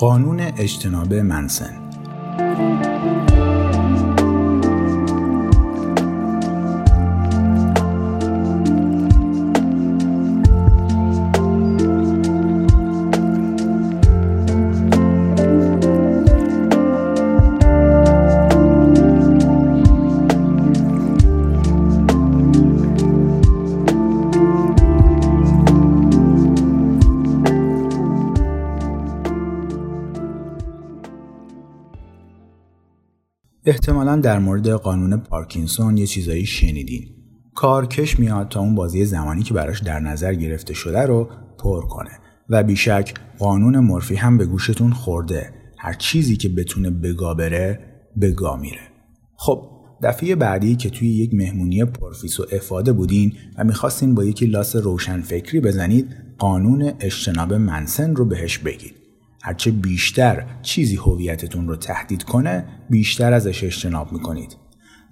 قانون اجتناب منسن. احتمالا در مورد قانون پارکینسون یه چیزایی شنیدین. کارکش میاد تا اون بازی زمانی که براش در نظر گرفته شده رو پر کنه و بیشک قانون مورفی هم به گوشتون خورده. هر چیزی که بتونه بگا بره بگا میره. خب دفعه بعدی که توی یک مهمونی پرفیس و افاده بودین و می‌خواستین با یکی لاس روشن فکری بزنید قانون اجتناب منسن رو بهش بگید. هرچه بیشتر چیزی هویتتون رو تهدید کنه بیشتر ازش اجتناب می‌کنید.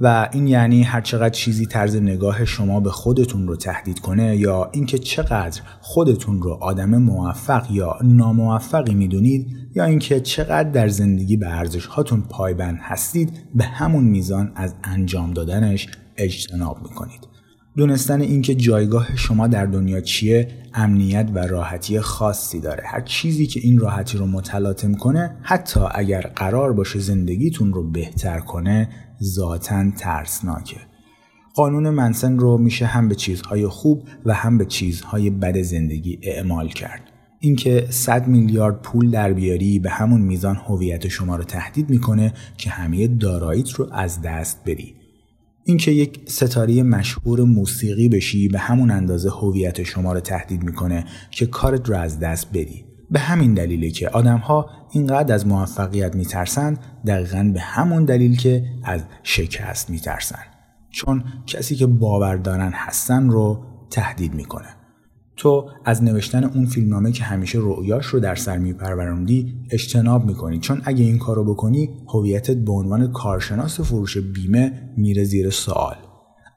و این یعنی هر چقدر چیزی طرز نگاه شما به خودتون رو تهدید کنه یا اینکه چقدر خودتون رو آدم موفق یا ناموفقی می‌دونید یا اینکه چقدر در زندگی به ارزش هاتون پایبند هستید به همون میزان از انجام دادنش اجتناب می‌کنید. دونستن اینکه جایگاه شما در دنیا چیه امنیت و راحتی خاصی داره. هر چیزی که این راحتی رو متلاطم کنه حتی اگر قرار باشه زندگیتون رو بهتر کنه ذاتا ترسناکه. قانون منسن رو میشه هم به چیزهای خوب و هم به چیزهای بد زندگی اعمال کرد. اینکه 100 میلیارد پول در بیاری به همون میزان هویت شما رو تهدید می‌کنه که همه داراییت رو از دست بدی. اینکه یک ستاره مشهور موسیقی بشی به همون اندازه هویت شما رو تهدید می‌کنه که کارت رو از دست بدی. به همین دلیله که آدمها اینقدر از موفقیت میترسن دقیقا به همون دلیل که از شکست میترسن چون کسی که باور دارن هستن رو تهدید می‌کنه. تو از نوشتن اون فیلمنامه که همیشه رؤیاش رو در سر میپروروندی اجتناب می‌کنی. چون اگه این کارو بکنی هویتت به عنوان کارشناس فروش بیمه میره زیر سوال.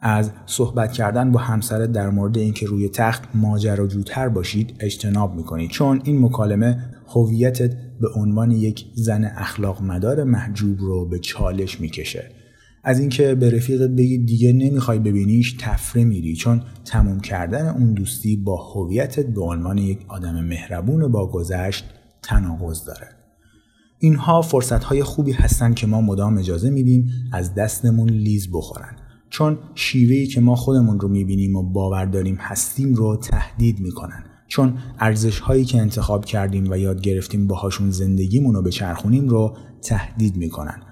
از صحبت کردن با همسرت در مورد اینکه روی تخت ماجراجوتر باشید اجتناب می‌کنی. چون این مکالمه هویتت به عنوان یک زن اخلاق مدار محجوب رو به چالش می‌کشه. از اینکه به رفیقت بگی دیگه نمی‌خوای ببینیش تفره میری چون تموم کردن اون دوستی با هویتت به عنوان یک آدم مهربون با گذشت تناقض داره. اینها فرصت های خوبی هستن که ما مدام اجازه میدیم از دستمون لیز بخورن. چون شیوه‌ای که ما خودمون رو می‌بینیم و باور داریم هستیم رو تهدید می‌کنن. چون ارزش هایی که انتخاب کردیم و یاد گرفتیم باهاشون زندگیمون رو بچرخونیم رو تهدید می‌کنن.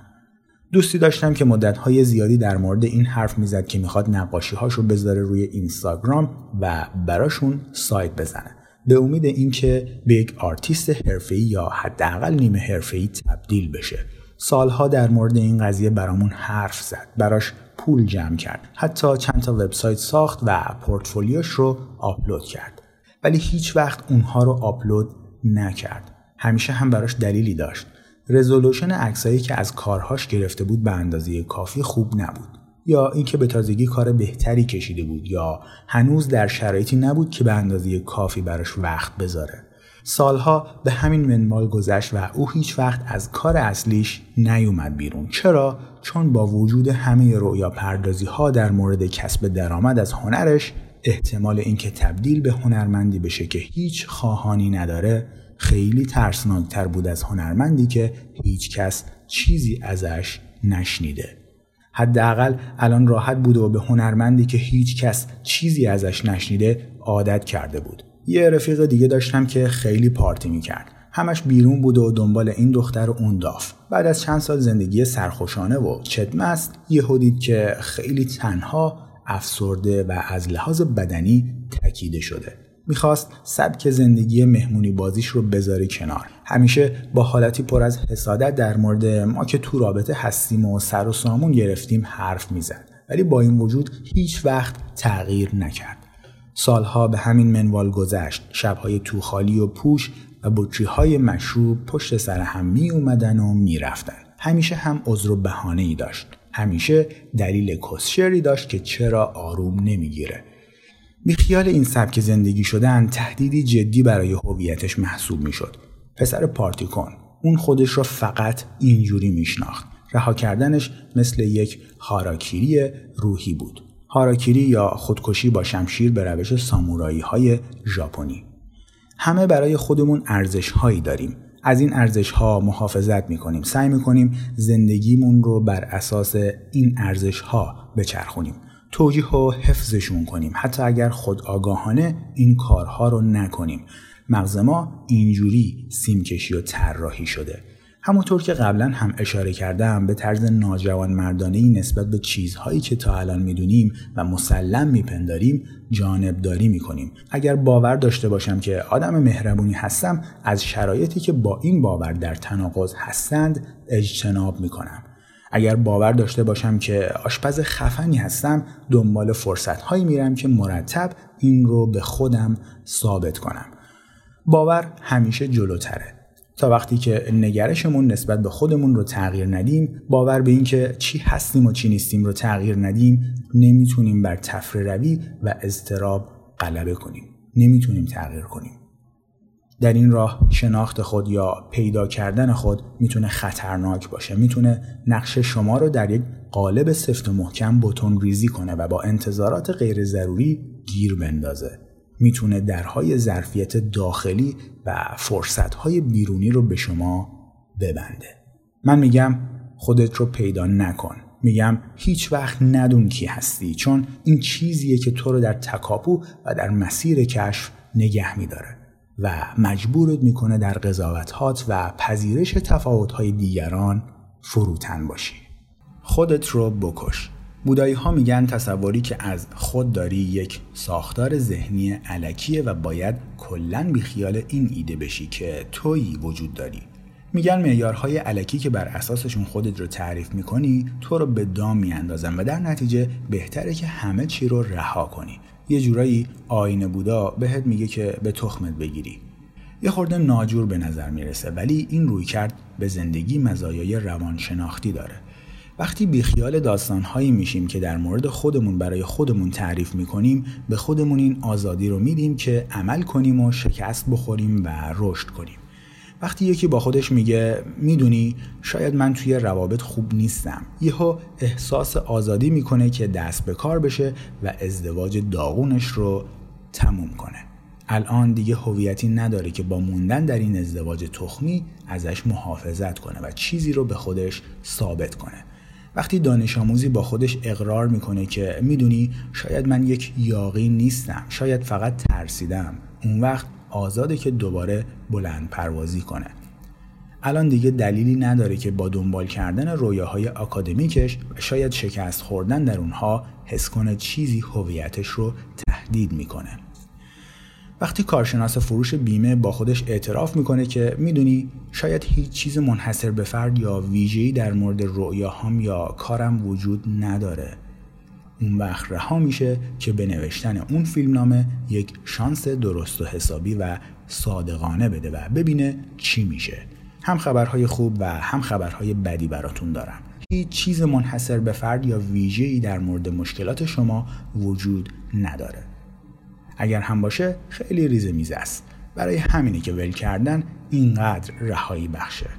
دوستی داشتم که مدتهای زیادی در مورد این حرف می‌زد که می‌خواد نقاشی رو بذاره روی اینستاگرام و براشون سایت بزنه. به امید اینکه به یک آرتیست حرفه‌ای یا حداقل نیمه حرفه‌ای تبدیل بشه. سالها در مورد این قضیه برامون حرف زد. براش پول جمع کرد. حتی چند تا وبسایت ساخت و پورتفولیوش رو آپلود کرد. ولی هیچ وقت اونها رو آپلود نکرد. همیشه هم براش دلیلی داشت. رزولوشن عکسایی که از کارهاش گرفته بود به اندازه کافی خوب نبود. یا اینکه به تازگی کار بهتری کشیده بود یا هنوز در شرایطی نبود که به اندازه کافی براش وقت بذاره. سالها به همین منوال گذشت و او هیچ وقت از کار اصلیش نیومد بیرون. چرا؟ چون با وجود همه رویا پردازی ها در مورد کسب درآمد از هنرش احتمال اینکه تبدیل به هنرمندی بشه که هیچ خواهانی نداره خیلی ترسناکتر بود از هنرمندی که هیچ کس چیزی ازش نشنیده. حداقل الان راحت بود و به هنرمندی که هیچ کس چیزی ازش نشنیده عادت کرده بود. یه رفیق دیگه داشتم که خیلی پارتی می‌کرد. همش بیرون بود و دنبال این دختر و اون داف. بعد از چند سال زندگی سرخوشانه و چدمست یه دید که خیلی تنها افسرده و از لحاظ بدنی تکیده شده. می‌خواست سبک زندگی مهمونی بازیش رو بذاره کنار. همیشه با حالتی پر از حسادت در مورد ما که تو رابطه هستیم و سر و سامون گرفتیم حرف می‌زد. ولی با این وجود هیچ وقت تغییر نکرد. سالها به همین منوال گذشت. شبهای تو خالی و پوش و بطری های مشروب پشت سر هم می اومدن و می‌رفتن. همیشه هم عذر و بهانه ای داشت. همیشه دلیل کسشری داشت که چرا آروم نمی‌گیره. بیخیال این سبک زندگی شدن تهدیدی جدی برای هویتش محسوب می‌شد. پسر پارتی کن اون خودش رو فقط اینجوری میشناخت. رها کردنش مثل یک هاراکیری روحی بود. هاراکیری یا خودکشی با شمشیر به روش سامورایی های ژاپنی. همه برای خودمون ارزش هایی داریم. از این ارزش ها محافظت می کنیم سعی می کنیم زندگیمون رو بر اساس این ارزش ها بچرخونیم. توجیه و حفظشون کنیم. حتی اگر خود آگاهانه این کارها رو نکنیم. مغز ما اینجوری سیمکشی و طراحی شده. همونطور که قبلا هم اشاره کردم به طرز ناجوان مردانه نسبت به چیزهایی که تا الان می‌دونیم و مسلم میپنداریم جانبداری می‌کنیم. اگر باور داشته باشم که آدم مهربونی هستم از شرایطی که با این باور در تناقض هستند اجتناب می‌کنم. اگر باور داشته باشم که آشپز خفنی هستم دنبال فرصتهایی میرم که مرتب این رو به خودم ثابت کنم. باور همیشه جلوتره. تا وقتی که نگرشمون نسبت به خودمون رو تغییر ندیم باور به اینکه چی هستیم و چی نیستیم رو تغییر ندیم نمی‌تونیم بر تفره روی و اضطراب غلبه کنیم. نمی‌تونیم تغییر کنیم. در این راه شناخت خود یا پیدا کردن خود می‌تونه خطرناک باشه. می‌تونه نقش شما رو در یک قالب سفت و محکم بتون ریزی کنه و با انتظارات غیر ضروری گیر بندازه. می‌تونه درهای ظرفیت داخلی و فرصتهای بیرونی رو به شما ببنده. من میگم خودت رو پیدا نکن. میگم هیچ وقت ندون کی هستی چون این چیزیه که تو رو در تکاپو و در مسیر کشف نگه میداره. و مجبورت می‌کنه در قضاوتهات و پذیرش تفاوتهای دیگران فروتن باشی. خودت رو بکش. بودایی ها میگن تصوری که از خود داری یک ساختار ذهنی علکیه و باید کلا بیخیال این ایده بشی که تویی وجود داری. میگن معیارهای علکی که بر اساسشون خودت رو تعریف می‌کنی تو رو به دام میاندازن و در نتیجه بهتره که همه چی رو رها کنی. یه جورایی آینه بودا بهت میگه که به تخمت بگیری. یه خورده ناجور به نظر می‌رسه ولی این روی کرد به زندگی مزایای روانشناختی داره. وقتی بیخیال داستانهایی میشیم که در مورد خودمون برای خودمون تعریف می‌کنیم به خودمون این آزادی رو میدیم که عمل کنیم و شکست بخوریم و رشد کنیم. وقتی یکی با خودش میگه می‌دونی شاید من توی روابط خوب نیستم. یهو احساس آزادی می‌کنه که دست به کار بشه و ازدواج داغونش رو تموم کنه. الان دیگه هویتی نداره که با موندن در این ازدواج تخمی ازش محافظت کنه و چیزی رو به خودش ثابت کنه. وقتی دانش آموزی با خودش اقرار می‌کنه که می‌دونی شاید من یک یاقی نیستم شاید فقط ترسیدم. اون وقت آزاده که دوباره بلند پروازی کنه. الان دیگه دلیلی نداره که با دنبال کردن رویاهای آکادمیکش و شاید شکست خوردن در اونها حس کنه چیزی هویتش رو تهدید می‌کنه. وقتی کارشناس فروش بیمه با خودش اعتراف می‌کنه که می‌دونی شاید هیچ چیز منحصر به فرد یا ویژه‌ای در مورد رؤیاهام یا کارم وجود نداره. اون وقت رها میشه که به نوشتن اون فیلمنامه یک شانس درست و حسابی و صادقانه بده و ببینه چی میشه. هم خبرهای خوب و هم خبرهای بدی براتون دارم. هیچ چیز منحصر به فرد یا ویژه‌ای در مورد مشکلات شما وجود نداره. اگر هم باشه خیلی ریزه میزه است. برای همینی که ول کردن اینقدر رهایی بخشه.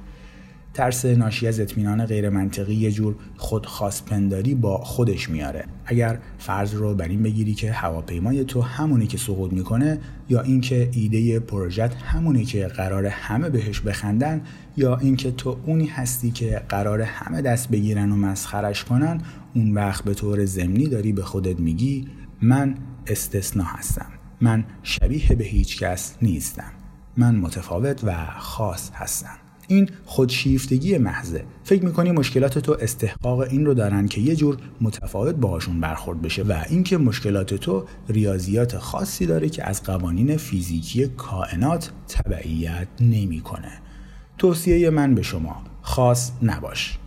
ترس ناشی از اطمینان غیر منطقی یه جور خودخواست پنداری با خودش میاره. اگر فرض رو بر این بگیری که هواپیمای تو همونی که سقوط می‌کنه یا اینکه ایده پروژت همونی که قرار همه بهش بخندن یا اینکه تو اونی هستی که قرار همه دست بگیرن و مسخرش کنن اون وقت به طور ضمنی داری به خودت میگی من استثنا هستم. من شبیه به هیچ کس نیستم. من متفاوت و خاص هستم. این خودشیفتگی محضه. فکر می‌کنی مشکلات تو استحقاق این رو دارن که یه جور متفاوت باهاشون برخورد بشه و اینکه مشکلات تو ریاضیات خاصی داره که از قوانین فیزیکی کائنات تبعیت نمی‌کنه. توصیه من به شما خاص نباش.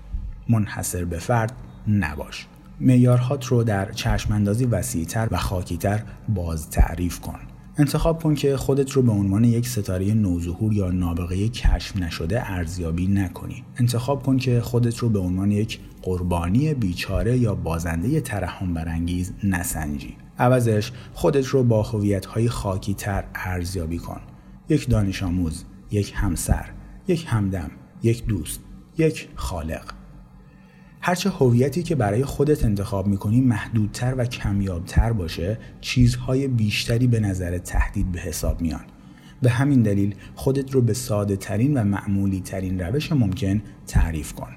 منحصر به فرد نباش. میارهات رو در چشماندازی وسیعتر و خاکیتر باز تعریف کن. انتخاب کن که خودت رو به عنوان یک ستاره نوظهور یا نابغه کشف نشده ارزیابی نکنی. انتخاب کن که خودت رو به عنوان یک قربانی بیچاره یا بازنده ترحم برانگیز نسنجی. عوضش خودت رو با هویت‌های خاکی تر ارزیابی کن. یک دانش آموز یک همسر یک همدم یک دوست یک خالق. هرچه هویتی که برای خودت انتخاب می‌کنی محدودتر و کمیابتر باشه چیزهای بیشتری به نظر تهدید به حساب میان. به همین دلیل خودت رو به ساده ترین و معمولی ترین روش ممکن تعریف کن.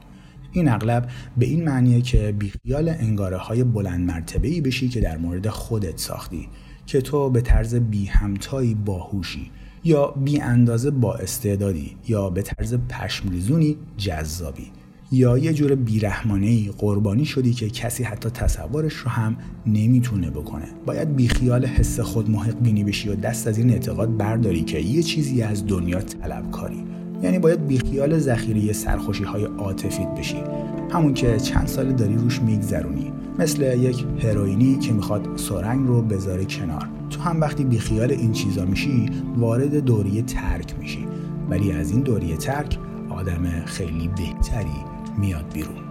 این اغلب به این معنیه که بیخیال انگاره های بلند مرتبه ای بشی که در مورد خودت ساختی که تو به طرز بی همتایی باهوشی یا بی اندازه با استعدادی یا به طرز پشمریزونی جذابی. یا یه جور بیرحمانه ای قربانی شدی که کسی حتی تصورش رو هم نمی‌تونه بکنه. باید بیخیال حس خود محق بینی بشی و دست از این اعتقاد برداری که یه چیزی از دنیا طلبکاری. یعنی باید بیخیال ذخیره سرخوشی های عاطفیت بشی. همون که چند سال داری روش میگذرونی. مثل یک هروئینی که می‌خواد سرنگ رو بذاره کنار. تو هم وقتی بیخیال این چیزا میشی وارد دوریه ترک میشی. ولی از این دوریه ترک آدم خیلی بهتری میاد بیرون.